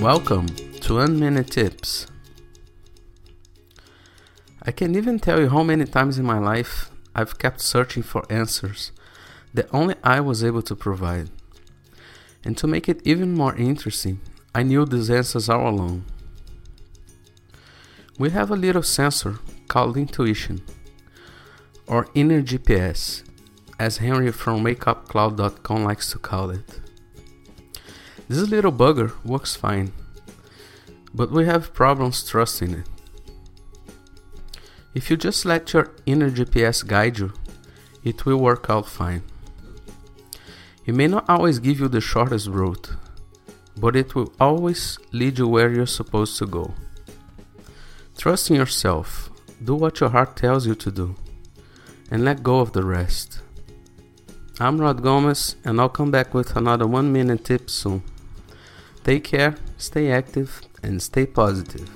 Welcome to One Minute Tips. I can't even tell you how many times in my life I've kept searching for answers that only I was able to provide. And to make it even more interesting, I knew these answers all along. We have a little sensor called intuition, or inner GPS, as Henri from WakeUpCloud.com likes to call it. This little bugger works fine, but we have problems trusting it. If you just let your inner GPS guide you, it will work out fine. It may not always give you the shortest route, but it will always lead you where you're supposed to go. Trust in yourself, do what your heart tells you to do, and let go of the rest. I'm Rod Gomes, and I'll come back with another one minute tip soon. Take care, stay active, and stay positive.